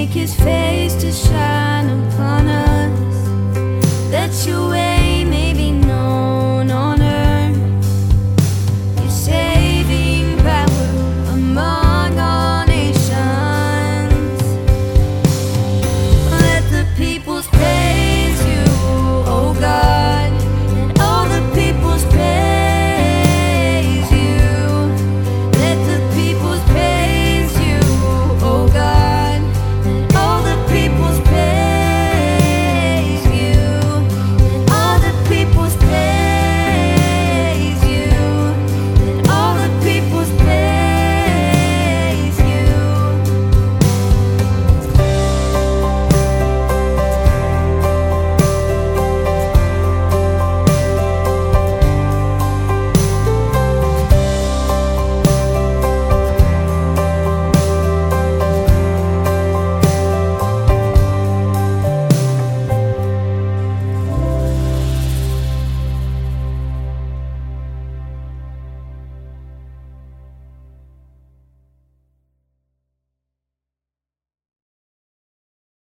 make his face to shine upon us, that you